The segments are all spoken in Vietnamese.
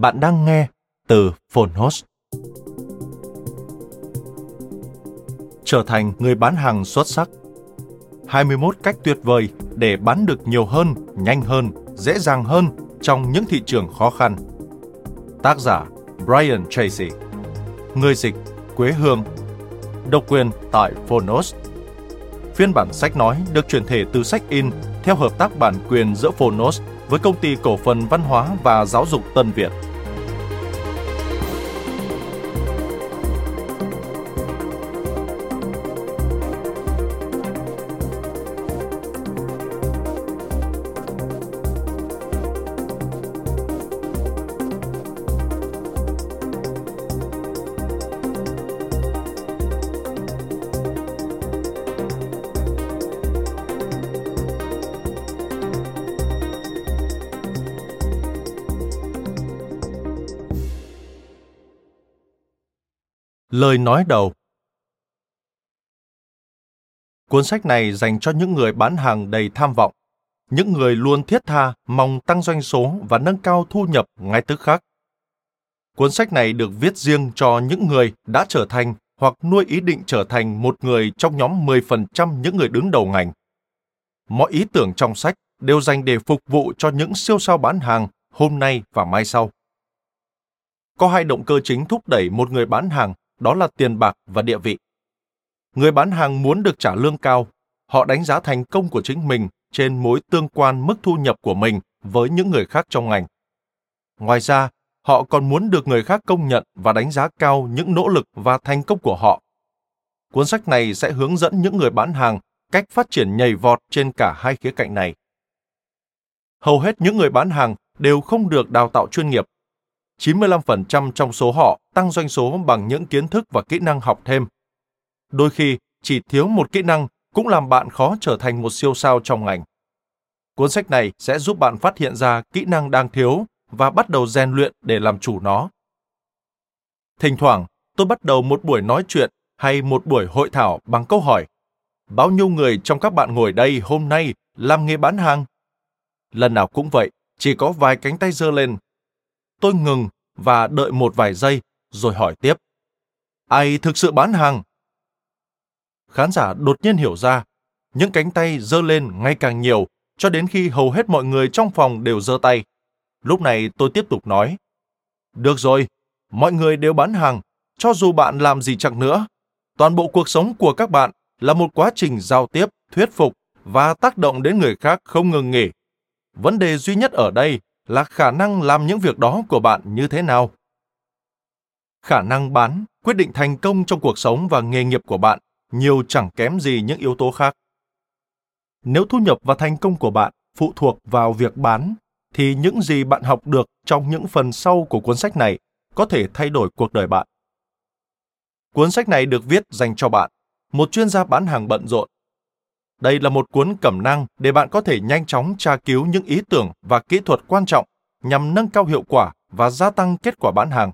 Bạn đang nghe từ Phonos. Trở thành người bán hàng xuất sắc 21 cách tuyệt vời để bán được nhiều hơn, nhanh hơn, dễ dàng hơn trong những thị trường khó khăn. Tác giả Brian Tracy Người dịch Quế Hương Độc quyền tại Phonos Phiên bản sách nói được chuyển thể từ sách in theo hợp tác bản quyền giữa Phonos với công ty cổ phần văn hóa và giáo dục Tân Việt. Lời nói đầu Cuốn sách này dành cho những người bán hàng đầy tham vọng, những người luôn thiết tha mong tăng doanh số và nâng cao thu nhập ngay tức khắc. Cuốn sách này được viết riêng cho những người đã trở thành hoặc nuôi ý định trở thành một người trong nhóm 10% những người đứng đầu ngành. Mọi ý tưởng trong sách đều dành để phục vụ cho những siêu sao bán hàng hôm nay và mai sau. Có hai động cơ chính thúc đẩy một người bán hàng đó là tiền bạc và địa vị. Người bán hàng muốn được trả lương cao, họ đánh giá thành công của chính mình trên mối tương quan mức thu nhập của mình với những người khác trong ngành. Ngoài ra, họ còn muốn được người khác công nhận và đánh giá cao những nỗ lực và thành công của họ. Cuốn sách này sẽ hướng dẫn những người bán hàng cách phát triển nhảy vọt trên cả hai khía cạnh này. Hầu hết những người bán hàng đều không được đào tạo chuyên nghiệp 95% trong số họ tăng doanh số bằng những kiến thức và kỹ năng học thêm. Đôi khi, chỉ thiếu một kỹ năng cũng làm bạn khó trở thành một siêu sao trong ngành. Cuốn sách này sẽ giúp bạn phát hiện ra kỹ năng đang thiếu và bắt đầu rèn luyện để làm chủ nó. Thỉnh thoảng, tôi bắt đầu một buổi nói chuyện hay một buổi hội thảo bằng câu hỏi Bao nhiêu người trong các bạn ngồi đây hôm nay làm nghề bán hàng? Lần nào cũng vậy, chỉ có vài cánh tay giơ lên tôi ngừng và đợi một vài giây rồi hỏi tiếp. Ai thực sự bán hàng? Khán giả đột nhiên hiểu ra, những cánh tay giơ lên ngày càng nhiều cho đến khi hầu hết mọi người trong phòng đều giơ tay. Lúc này tôi tiếp tục nói. Được rồi, mọi người đều bán hàng, cho dù bạn làm gì chẳng nữa. Toàn bộ cuộc sống của các bạn là một quá trình giao tiếp, thuyết phục và tác động đến người khác không ngừng nghỉ. Vấn đề duy nhất ở đây là khả năng làm những việc đó của bạn như thế nào? Khả năng bán, quyết định thành công trong cuộc sống và nghề nghiệp của bạn, nhiều chẳng kém gì những yếu tố khác. Nếu thu nhập và thành công của bạn phụ thuộc vào việc bán, thì những gì bạn học được trong những phần sau của cuốn sách này có thể thay đổi cuộc đời bạn. Cuốn sách này được viết dành cho bạn, một chuyên gia bán hàng bận rộn đây là một cuốn cẩm năng để bạn có thể nhanh chóng tra cứu những ý tưởng và kỹ thuật quan trọng nhằm nâng cao hiệu quả và gia tăng kết quả bán hàng.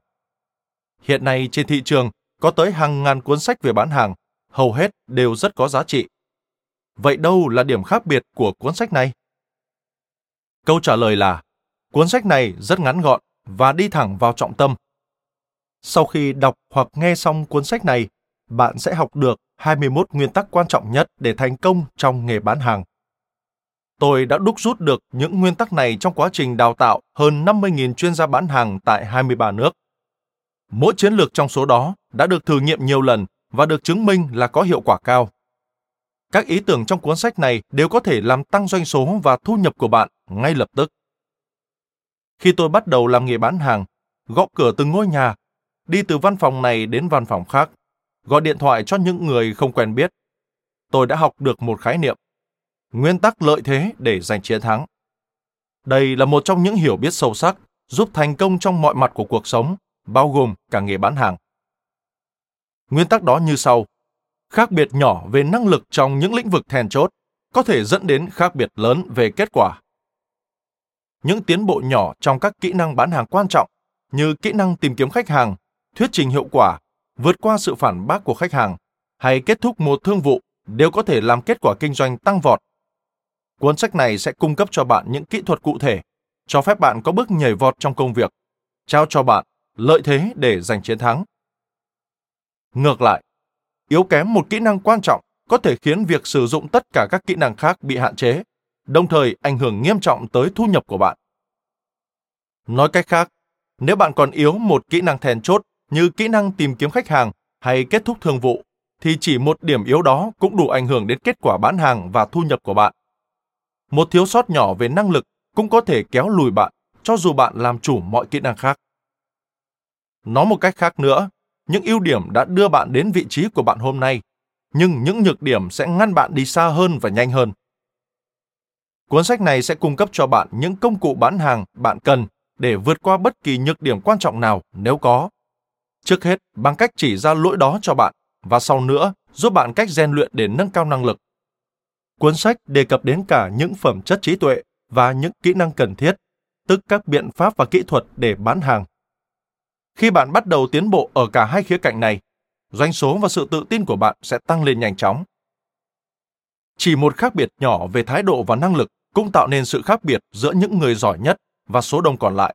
Hiện nay trên thị trường có tới hàng ngàn cuốn sách về bán hàng, hầu hết đều rất có giá trị. Vậy đâu là điểm khác biệt của cuốn sách này? Câu trả lời là cuốn sách này rất ngắn gọn và đi thẳng vào trọng tâm. Sau khi đọc hoặc nghe xong cuốn sách này, bạn sẽ học được 21 nguyên tắc quan trọng nhất để thành công trong nghề bán hàng. Tôi đã đúc rút được những nguyên tắc này trong quá trình đào tạo hơn 50.000 chuyên gia bán hàng tại 23 nước. Mỗi chiến lược trong số đó đã được thử nghiệm nhiều lần và được chứng minh là có hiệu quả cao. Các ý tưởng trong cuốn sách này đều có thể làm tăng doanh số và thu nhập của bạn ngay lập tức. Khi tôi bắt đầu làm nghề bán hàng, gõ cửa từng ngôi nhà, đi từ văn phòng này đến văn phòng khác, gọi điện thoại cho những người không quen biết, tôi đã học được một khái niệm nguyên tắc lợi thế để giành chiến thắng. Đây là một trong những hiểu biết sâu sắc giúp thành công trong mọi mặt của cuộc sống, bao gồm cả nghề bán hàng. Nguyên tắc đó như sau: khác biệt nhỏ về năng lực trong những lĩnh vực then chốt có thể dẫn đến khác biệt lớn về kết quả. Những tiến bộ nhỏ trong các kỹ năng bán hàng quan trọng như kỹ năng tìm kiếm khách hàng, thuyết trình hiệu quả, vượt qua sự phản bác của khách hàng hay kết thúc một thương vụ đều có thể làm kết quả kinh doanh tăng vọt Cuốn sách này sẽ cung cấp cho bạn những kỹ thuật cụ thể, cho phép bạn có bước nhảy vọt trong công việc, trao cho bạn lợi thế để giành chiến thắng. Ngược lại, yếu kém một kỹ năng quan trọng có thể khiến việc sử dụng tất cả các kỹ năng khác bị hạn chế, đồng thời ảnh hưởng nghiêm trọng tới thu nhập của bạn. Nói cách khác, nếu bạn còn yếu một kỹ năng then chốt như kỹ năng tìm kiếm khách hàng hay kết thúc thương vụ, thì chỉ một điểm yếu đó cũng đủ ảnh hưởng đến kết quả bán hàng và thu nhập của bạn. Một thiếu sót nhỏ về năng lực cũng có thể kéo lùi bạn, cho dù bạn làm chủ mọi kỹ năng khác. Nói một cách khác nữa, những ưu điểm đã đưa bạn đến vị trí của bạn hôm nay, nhưng những nhược điểm sẽ ngăn bạn đi xa hơn và nhanh hơn. Cuốn sách này sẽ cung cấp cho bạn những công cụ bán hàng bạn cần để vượt qua bất kỳ nhược điểm quan trọng nào nếu có. Trước hết, bằng cách chỉ ra lỗi đó cho bạn và sau nữa giúp bạn cách rèn luyện để nâng cao năng lực. Cuốn sách đề cập đến cả những phẩm chất trí tuệ và những kỹ năng cần thiết, tức các biện pháp và kỹ thuật để bán hàng. Khi bạn bắt đầu tiến bộ ở cả hai khía cạnh này, doanh số và sự tự tin của bạn sẽ tăng lên nhanh chóng. Chỉ một khác biệt nhỏ về thái độ và năng lực cũng tạo nên sự khác biệt giữa những người giỏi nhất và số đông còn lại.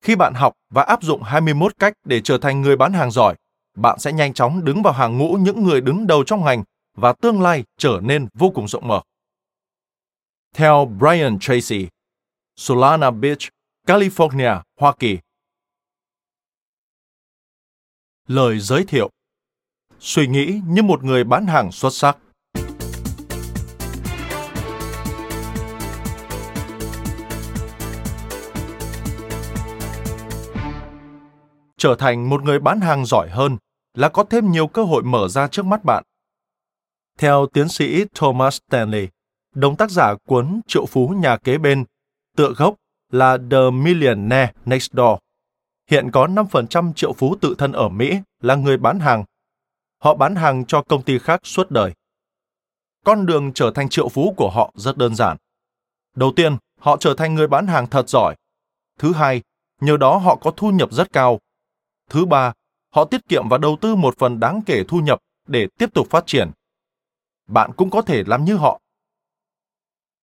Khi bạn học và áp dụng 21 cách để trở thành người bán hàng giỏi, bạn sẽ nhanh chóng đứng vào hàng ngũ những người đứng đầu trong ngành và tương lai trở nên vô cùng rộng mở. Theo Brian Tracy, Solana Beach, California, Hoa Kỳ. Lời giới thiệu Suy nghĩ như một người bán hàng xuất sắc Trở thành một người bán hàng giỏi hơn là có thêm nhiều cơ hội mở ra trước mắt bạn theo tiến sĩ Thomas Stanley, đồng tác giả cuốn Triệu Phú Nhà Kế Bên, tựa gốc là The Millionaire Next Door. Hiện có 5% triệu phú tự thân ở Mỹ là người bán hàng. Họ bán hàng cho công ty khác suốt đời. Con đường trở thành triệu phú của họ rất đơn giản. Đầu tiên, họ trở thành người bán hàng thật giỏi. Thứ hai, nhờ đó họ có thu nhập rất cao. Thứ ba, họ tiết kiệm và đầu tư một phần đáng kể thu nhập để tiếp tục phát triển bạn cũng có thể làm như họ.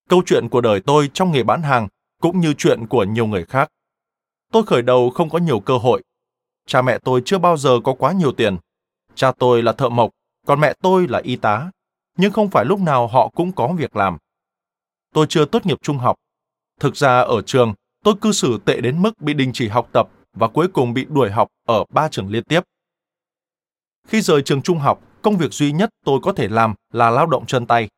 Câu chuyện của đời tôi trong nghề bán hàng cũng như chuyện của nhiều người khác. Tôi khởi đầu không có nhiều cơ hội. Cha mẹ tôi chưa bao giờ có quá nhiều tiền. Cha tôi là thợ mộc, còn mẹ tôi là y tá. Nhưng không phải lúc nào họ cũng có việc làm. Tôi chưa tốt nghiệp trung học. Thực ra ở trường, tôi cư xử tệ đến mức bị đình chỉ học tập và cuối cùng bị đuổi học ở ba trường liên tiếp. Khi rời trường trung học, công việc duy nhất tôi có thể làm là lao động chân tay.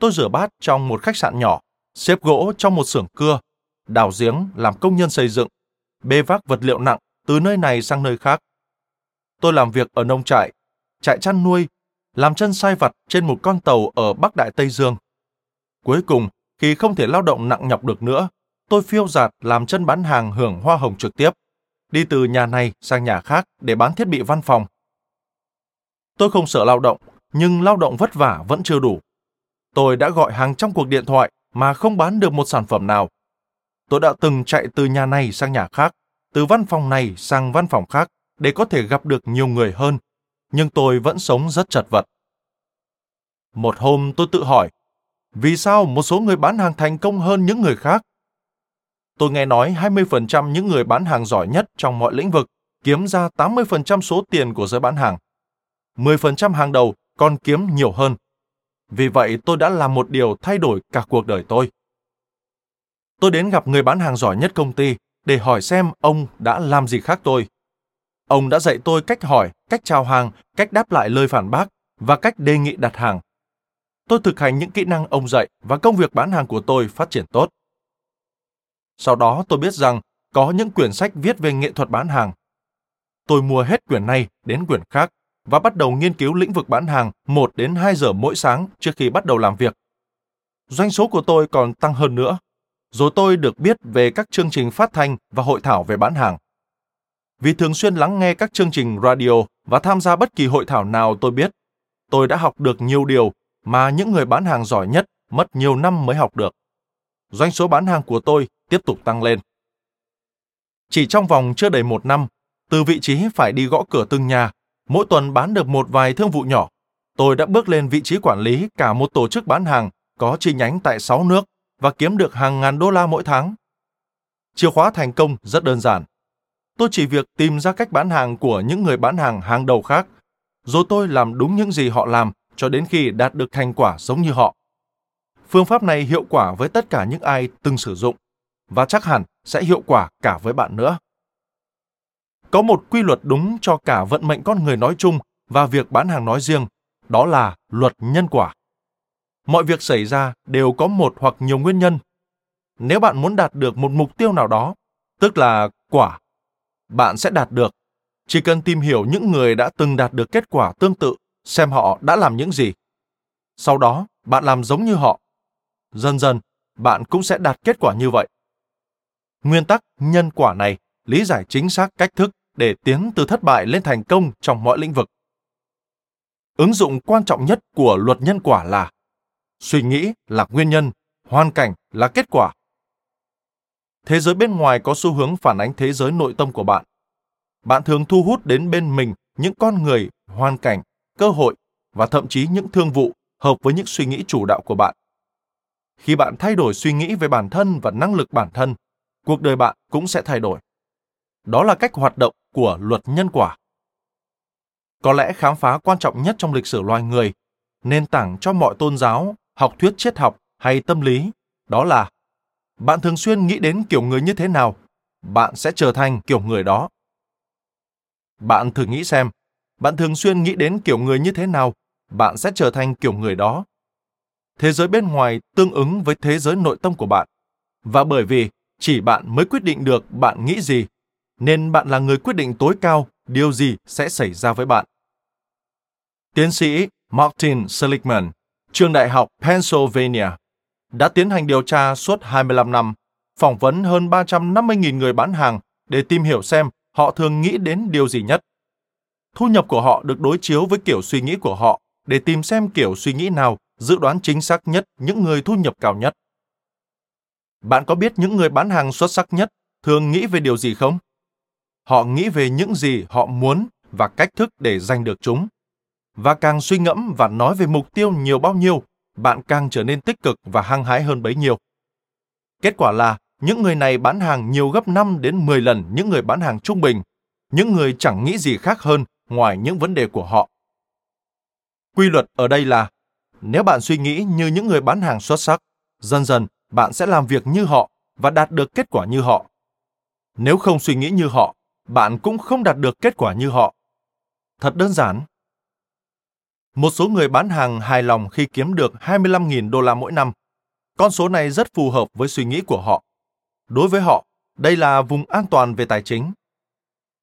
Tôi rửa bát trong một khách sạn nhỏ, xếp gỗ trong một xưởng cưa, đào giếng làm công nhân xây dựng, bê vác vật liệu nặng từ nơi này sang nơi khác. Tôi làm việc ở nông trại, trại chăn nuôi, làm chân sai vặt trên một con tàu ở Bắc Đại Tây Dương. Cuối cùng, khi không thể lao động nặng nhọc được nữa, tôi phiêu giạt làm chân bán hàng hưởng hoa hồng trực tiếp, đi từ nhà này sang nhà khác để bán thiết bị văn phòng Tôi không sợ lao động, nhưng lao động vất vả vẫn chưa đủ. Tôi đã gọi hàng trăm cuộc điện thoại mà không bán được một sản phẩm nào. Tôi đã từng chạy từ nhà này sang nhà khác, từ văn phòng này sang văn phòng khác để có thể gặp được nhiều người hơn, nhưng tôi vẫn sống rất chật vật. Một hôm tôi tự hỏi, vì sao một số người bán hàng thành công hơn những người khác? Tôi nghe nói 20% những người bán hàng giỏi nhất trong mọi lĩnh vực kiếm ra 80% số tiền của giới bán hàng. 10% hàng đầu còn kiếm nhiều hơn. Vì vậy tôi đã làm một điều thay đổi cả cuộc đời tôi. Tôi đến gặp người bán hàng giỏi nhất công ty để hỏi xem ông đã làm gì khác tôi. Ông đã dạy tôi cách hỏi, cách chào hàng, cách đáp lại lời phản bác và cách đề nghị đặt hàng. Tôi thực hành những kỹ năng ông dạy và công việc bán hàng của tôi phát triển tốt. Sau đó tôi biết rằng có những quyển sách viết về nghệ thuật bán hàng. Tôi mua hết quyển này đến quyển khác và bắt đầu nghiên cứu lĩnh vực bán hàng 1 đến 2 giờ mỗi sáng trước khi bắt đầu làm việc. Doanh số của tôi còn tăng hơn nữa. Rồi tôi được biết về các chương trình phát thanh và hội thảo về bán hàng. Vì thường xuyên lắng nghe các chương trình radio và tham gia bất kỳ hội thảo nào tôi biết, tôi đã học được nhiều điều mà những người bán hàng giỏi nhất mất nhiều năm mới học được. Doanh số bán hàng của tôi tiếp tục tăng lên. Chỉ trong vòng chưa đầy một năm, từ vị trí phải đi gõ cửa từng nhà, mỗi tuần bán được một vài thương vụ nhỏ, tôi đã bước lên vị trí quản lý cả một tổ chức bán hàng có chi nhánh tại 6 nước và kiếm được hàng ngàn đô la mỗi tháng. Chìa khóa thành công rất đơn giản. Tôi chỉ việc tìm ra cách bán hàng của những người bán hàng hàng đầu khác, rồi tôi làm đúng những gì họ làm cho đến khi đạt được thành quả giống như họ. Phương pháp này hiệu quả với tất cả những ai từng sử dụng và chắc hẳn sẽ hiệu quả cả với bạn nữa. Có một quy luật đúng cho cả vận mệnh con người nói chung và việc bán hàng nói riêng, đó là luật nhân quả. Mọi việc xảy ra đều có một hoặc nhiều nguyên nhân. Nếu bạn muốn đạt được một mục tiêu nào đó, tức là quả, bạn sẽ đạt được. Chỉ cần tìm hiểu những người đã từng đạt được kết quả tương tự, xem họ đã làm những gì. Sau đó, bạn làm giống như họ. Dần dần, bạn cũng sẽ đạt kết quả như vậy. Nguyên tắc nhân quả này lý giải chính xác cách thức để tiến từ thất bại lên thành công trong mọi lĩnh vực. Ứng dụng quan trọng nhất của luật nhân quả là suy nghĩ là nguyên nhân, hoàn cảnh là kết quả. Thế giới bên ngoài có xu hướng phản ánh thế giới nội tâm của bạn. Bạn thường thu hút đến bên mình những con người, hoàn cảnh, cơ hội và thậm chí những thương vụ hợp với những suy nghĩ chủ đạo của bạn. Khi bạn thay đổi suy nghĩ về bản thân và năng lực bản thân, cuộc đời bạn cũng sẽ thay đổi. Đó là cách hoạt động của luật nhân quả. Có lẽ khám phá quan trọng nhất trong lịch sử loài người, nền tảng cho mọi tôn giáo, học thuyết triết học hay tâm lý, đó là bạn thường xuyên nghĩ đến kiểu người như thế nào, bạn sẽ trở thành kiểu người đó. Bạn thử nghĩ xem, bạn thường xuyên nghĩ đến kiểu người như thế nào, bạn sẽ trở thành kiểu người đó. Thế giới bên ngoài tương ứng với thế giới nội tâm của bạn. Và bởi vì chỉ bạn mới quyết định được bạn nghĩ gì, nên bạn là người quyết định tối cao điều gì sẽ xảy ra với bạn. Tiến sĩ Martin Seligman, trường đại học Pennsylvania, đã tiến hành điều tra suốt 25 năm, phỏng vấn hơn 350.000 người bán hàng để tìm hiểu xem họ thường nghĩ đến điều gì nhất. Thu nhập của họ được đối chiếu với kiểu suy nghĩ của họ để tìm xem kiểu suy nghĩ nào dự đoán chính xác nhất những người thu nhập cao nhất. Bạn có biết những người bán hàng xuất sắc nhất thường nghĩ về điều gì không? Họ nghĩ về những gì họ muốn và cách thức để giành được chúng. Và càng suy ngẫm và nói về mục tiêu nhiều bao nhiêu, bạn càng trở nên tích cực và hăng hái hơn bấy nhiêu. Kết quả là những người này bán hàng nhiều gấp 5 đến 10 lần những người bán hàng trung bình, những người chẳng nghĩ gì khác hơn ngoài những vấn đề của họ. Quy luật ở đây là nếu bạn suy nghĩ như những người bán hàng xuất sắc, dần dần bạn sẽ làm việc như họ và đạt được kết quả như họ. Nếu không suy nghĩ như họ, bạn cũng không đạt được kết quả như họ. Thật đơn giản. Một số người bán hàng hài lòng khi kiếm được 25.000 đô la mỗi năm. Con số này rất phù hợp với suy nghĩ của họ. Đối với họ, đây là vùng an toàn về tài chính.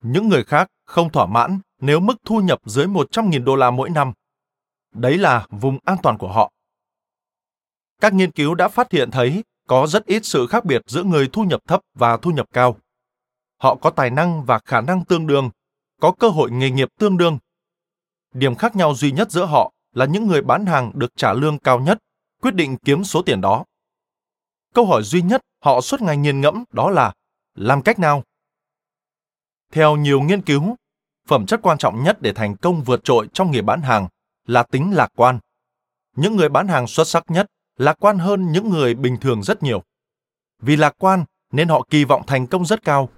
Những người khác không thỏa mãn nếu mức thu nhập dưới 100.000 đô la mỗi năm. Đấy là vùng an toàn của họ. Các nghiên cứu đã phát hiện thấy có rất ít sự khác biệt giữa người thu nhập thấp và thu nhập cao. Họ có tài năng và khả năng tương đương, có cơ hội nghề nghiệp tương đương. Điểm khác nhau duy nhất giữa họ là những người bán hàng được trả lương cao nhất quyết định kiếm số tiền đó. Câu hỏi duy nhất họ suốt ngày nghiền ngẫm đó là làm cách nào? Theo nhiều nghiên cứu, phẩm chất quan trọng nhất để thành công vượt trội trong nghề bán hàng là tính lạc quan. Những người bán hàng xuất sắc nhất lạc quan hơn những người bình thường rất nhiều. Vì lạc quan nên họ kỳ vọng thành công rất cao.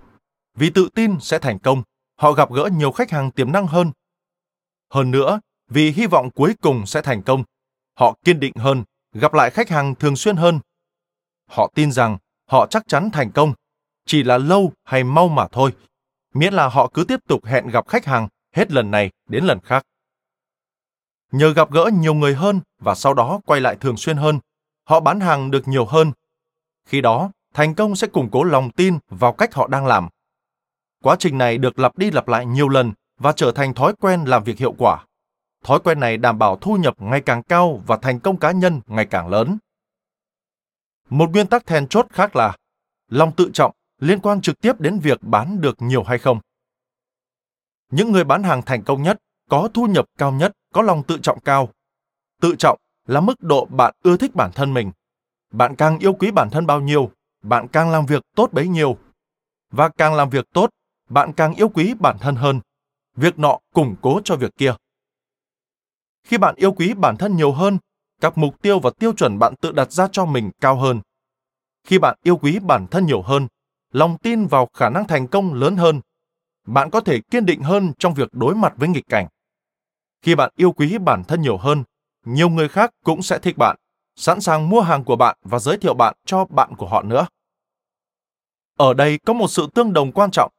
Vì tự tin sẽ thành công, họ gặp gỡ nhiều khách hàng tiềm năng hơn. Hơn nữa, vì hy vọng cuối cùng sẽ thành công. Họ kiên định hơn, gặp lại khách hàng thường xuyên hơn. Họ tin rằng họ chắc chắn thành công, chỉ là lâu hay mau mà thôi, miễn là họ cứ tiếp tục hẹn gặp khách hàng hết lần này đến lần khác. Nhờ gặp gỡ nhiều người hơn và sau đó quay lại thường xuyên hơn, họ bán hàng được nhiều hơn. Khi đó, thành công sẽ củng cố lòng tin vào cách họ đang làm. Quá trình này được lặp đi lặp lại nhiều lần và trở thành thói quen làm việc hiệu quả. Thói quen này đảm bảo thu nhập ngày càng cao và thành công cá nhân ngày càng lớn. Một nguyên tắc then chốt khác là lòng tự trọng liên quan trực tiếp đến việc bán được nhiều hay không. Những người bán hàng thành công nhất, có thu nhập cao nhất, có lòng tự trọng cao. Tự trọng là mức độ bạn ưa thích bản thân mình. Bạn càng yêu quý bản thân bao nhiêu, bạn càng làm việc tốt bấy nhiêu. Và càng làm việc tốt, bạn càng yêu quý bản thân hơn. Việc nọ củng cố cho việc kia. Khi bạn yêu quý bản thân nhiều hơn, các mục tiêu và tiêu chuẩn bạn tự đặt ra cho mình cao hơn. Khi bạn yêu quý bản thân nhiều hơn, lòng tin vào khả năng thành công lớn hơn, bạn có thể kiên định hơn trong việc đối mặt với nghịch cảnh. Khi bạn yêu quý bản thân nhiều hơn, nhiều người khác cũng sẽ thích bạn, sẵn sàng mua hàng của bạn và giới thiệu bạn cho bạn của họ nữa. Ở đây có một sự tương đồng quan trọng.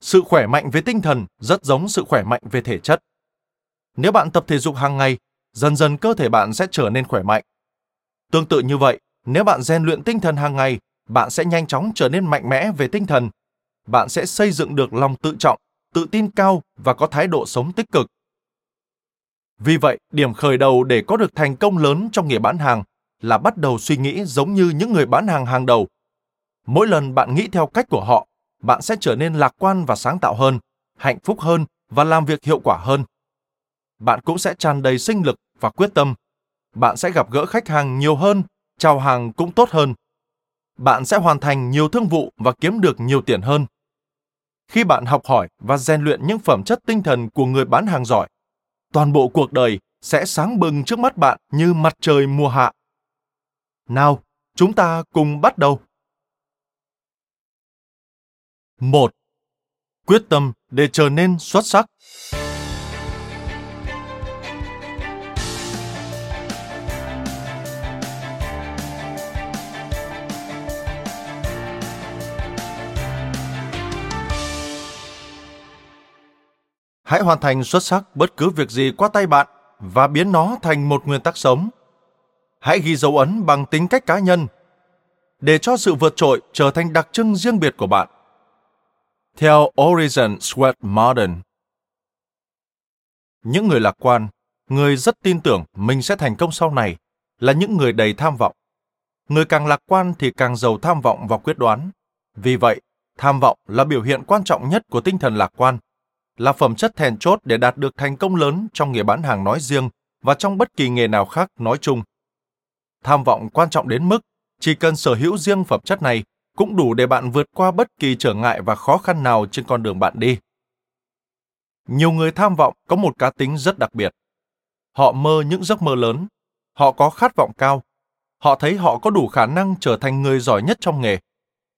Sự khỏe mạnh về tinh thần rất giống sự khỏe mạnh về thể chất. Nếu bạn tập thể dục hàng ngày, dần dần cơ thể bạn sẽ trở nên khỏe mạnh. Tương tự như vậy, nếu bạn rèn luyện tinh thần hàng ngày, bạn sẽ nhanh chóng trở nên mạnh mẽ về tinh thần. Bạn sẽ xây dựng được lòng tự trọng, tự tin cao và có thái độ sống tích cực. Vì vậy, điểm khởi đầu để có được thành công lớn trong nghề bán hàng là bắt đầu suy nghĩ giống như những người bán hàng hàng đầu. Mỗi lần bạn nghĩ theo cách của họ, bạn sẽ trở nên lạc quan và sáng tạo hơn, hạnh phúc hơn và làm việc hiệu quả hơn. Bạn cũng sẽ tràn đầy sinh lực và quyết tâm. Bạn sẽ gặp gỡ khách hàng nhiều hơn, chào hàng cũng tốt hơn. Bạn sẽ hoàn thành nhiều thương vụ và kiếm được nhiều tiền hơn. Khi bạn học hỏi và rèn luyện những phẩm chất tinh thần của người bán hàng giỏi, toàn bộ cuộc đời sẽ sáng bừng trước mắt bạn như mặt trời mùa hạ. Nào, chúng ta cùng bắt đầu. 1. Quyết tâm để trở nên xuất sắc. Hãy hoàn thành xuất sắc bất cứ việc gì qua tay bạn và biến nó thành một nguyên tắc sống. Hãy ghi dấu ấn bằng tính cách cá nhân để cho sự vượt trội trở thành đặc trưng riêng biệt của bạn. Theo Horizon Sweat Modern, những người lạc quan, người rất tin tưởng mình sẽ thành công sau này là những người đầy tham vọng. Người càng lạc quan thì càng giàu tham vọng và quyết đoán. Vì vậy, tham vọng là biểu hiện quan trọng nhất của tinh thần lạc quan là phẩm chất then chốt để đạt được thành công lớn trong nghề bán hàng nói riêng và trong bất kỳ nghề nào khác nói chung. Tham vọng quan trọng đến mức chỉ cần sở hữu riêng phẩm chất này cũng đủ để bạn vượt qua bất kỳ trở ngại và khó khăn nào trên con đường bạn đi. Nhiều người tham vọng có một cá tính rất đặc biệt. Họ mơ những giấc mơ lớn, họ có khát vọng cao, họ thấy họ có đủ khả năng trở thành người giỏi nhất trong nghề.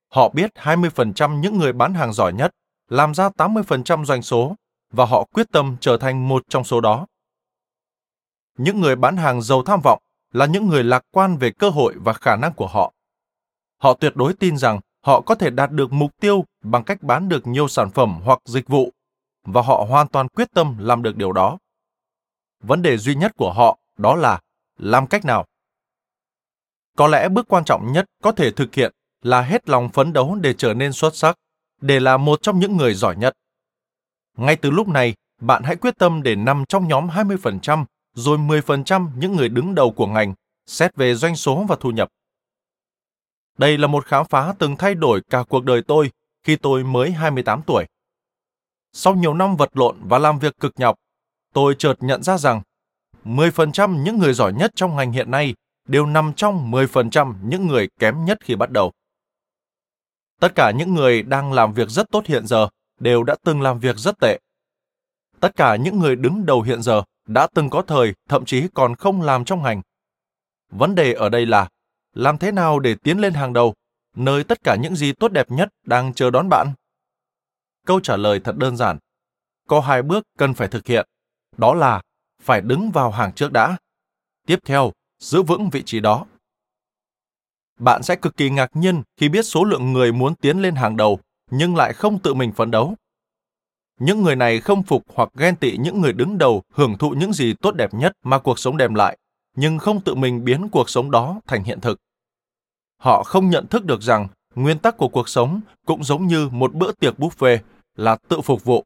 Họ biết 20% những người bán hàng giỏi nhất làm ra 80% doanh số và họ quyết tâm trở thành một trong số đó. Những người bán hàng giàu tham vọng là những người lạc quan về cơ hội và khả năng của họ. Họ tuyệt đối tin rằng họ có thể đạt được mục tiêu bằng cách bán được nhiều sản phẩm hoặc dịch vụ và họ hoàn toàn quyết tâm làm được điều đó. Vấn đề duy nhất của họ đó là làm cách nào. Có lẽ bước quan trọng nhất có thể thực hiện là hết lòng phấn đấu để trở nên xuất sắc để là một trong những người giỏi nhất. Ngay từ lúc này, bạn hãy quyết tâm để nằm trong nhóm 20%, rồi 10% những người đứng đầu của ngành, xét về doanh số và thu nhập. Đây là một khám phá từng thay đổi cả cuộc đời tôi khi tôi mới 28 tuổi. Sau nhiều năm vật lộn và làm việc cực nhọc, tôi chợt nhận ra rằng 10% những người giỏi nhất trong ngành hiện nay đều nằm trong 10% những người kém nhất khi bắt đầu. Tất cả những người đang làm việc rất tốt hiện giờ đều đã từng làm việc rất tệ. Tất cả những người đứng đầu hiện giờ đã từng có thời thậm chí còn không làm trong ngành. Vấn đề ở đây là làm thế nào để tiến lên hàng đầu, nơi tất cả những gì tốt đẹp nhất đang chờ đón bạn? Câu trả lời thật đơn giản. Có hai bước cần phải thực hiện. Đó là phải đứng vào hàng trước đã. Tiếp theo, giữ vững vị trí đó. Bạn sẽ cực kỳ ngạc nhiên khi biết số lượng người muốn tiến lên hàng đầu nhưng lại không tự mình phấn đấu. Những người này không phục hoặc ghen tị những người đứng đầu hưởng thụ những gì tốt đẹp nhất mà cuộc sống đem lại, nhưng không tự mình biến cuộc sống đó thành hiện thực. Họ không nhận thức được rằng nguyên tắc của cuộc sống cũng giống như một bữa tiệc buffet là tự phục vụ.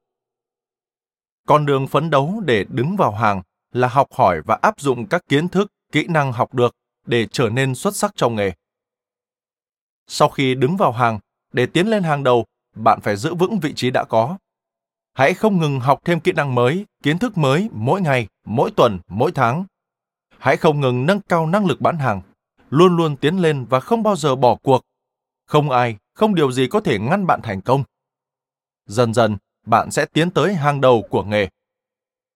Con đường phấn đấu để đứng vào hàng là học hỏi và áp dụng các kiến thức, kỹ năng học được để trở nên xuất sắc trong nghề. Sau khi đứng vào hàng, để tiến lên hàng đầu, bạn phải giữ vững vị trí đã có. Hãy không ngừng học thêm kỹ năng mới, kiến thức mới mỗi ngày, mỗi tuần, mỗi tháng. Hãy không ngừng nâng cao năng lực bán hàng, luôn luôn tiến lên và không bao giờ bỏ cuộc. Không ai, không điều gì có thể ngăn bạn thành công. Dần dần, bạn sẽ tiến tới hàng đầu của nghề.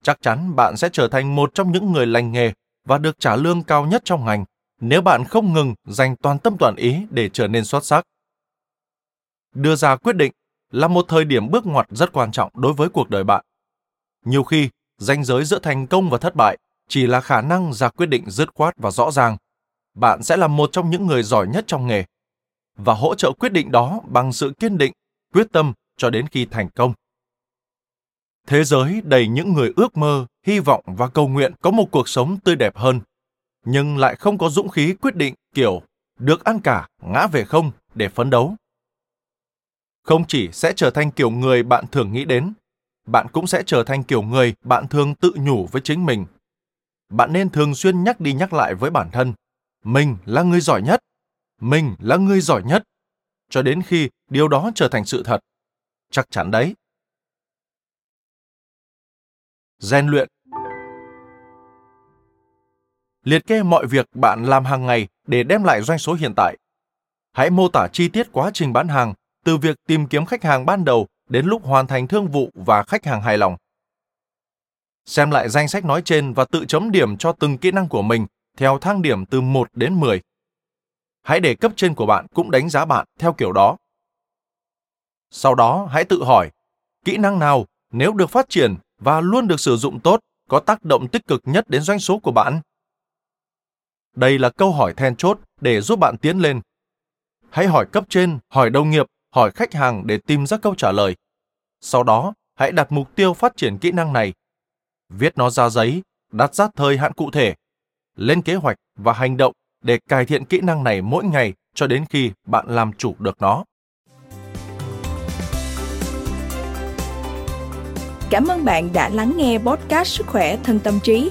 Chắc chắn bạn sẽ trở thành một trong những người lành nghề và được trả lương cao nhất trong ngành nếu bạn không ngừng dành toàn tâm toàn ý để trở nên xuất sắc. Đưa ra quyết định là một thời điểm bước ngoặt rất quan trọng đối với cuộc đời bạn. Nhiều khi, ranh giới giữa thành công và thất bại chỉ là khả năng ra quyết định dứt khoát và rõ ràng. Bạn sẽ là một trong những người giỏi nhất trong nghề và hỗ trợ quyết định đó bằng sự kiên định, quyết tâm cho đến khi thành công. Thế giới đầy những người ước mơ, hy vọng và cầu nguyện có một cuộc sống tươi đẹp hơn, nhưng lại không có dũng khí quyết định kiểu được ăn cả, ngã về không để phấn đấu. Không chỉ sẽ trở thành kiểu người bạn thường nghĩ đến, bạn cũng sẽ trở thành kiểu người bạn thường tự nhủ với chính mình. Bạn nên thường xuyên nhắc đi nhắc lại với bản thân, mình là người giỏi nhất, mình là người giỏi nhất, cho đến khi điều đó trở thành sự thật. Chắc chắn đấy. Rèn luyện Liệt kê mọi việc bạn làm hàng ngày để đem lại doanh số hiện tại. Hãy mô tả chi tiết quá trình bán hàng từ việc tìm kiếm khách hàng ban đầu đến lúc hoàn thành thương vụ và khách hàng hài lòng. Xem lại danh sách nói trên và tự chấm điểm cho từng kỹ năng của mình theo thang điểm từ 1 đến 10. Hãy để cấp trên của bạn cũng đánh giá bạn theo kiểu đó. Sau đó, hãy tự hỏi, kỹ năng nào nếu được phát triển và luôn được sử dụng tốt có tác động tích cực nhất đến doanh số của bạn? Đây là câu hỏi then chốt để giúp bạn tiến lên. Hãy hỏi cấp trên, hỏi đồng nghiệp, hỏi khách hàng để tìm ra câu trả lời. Sau đó, hãy đặt mục tiêu phát triển kỹ năng này. Viết nó ra giấy, đặt ra thời hạn cụ thể, lên kế hoạch và hành động để cải thiện kỹ năng này mỗi ngày cho đến khi bạn làm chủ được nó. Cảm ơn bạn đã lắng nghe podcast Sức khỏe thân tâm trí.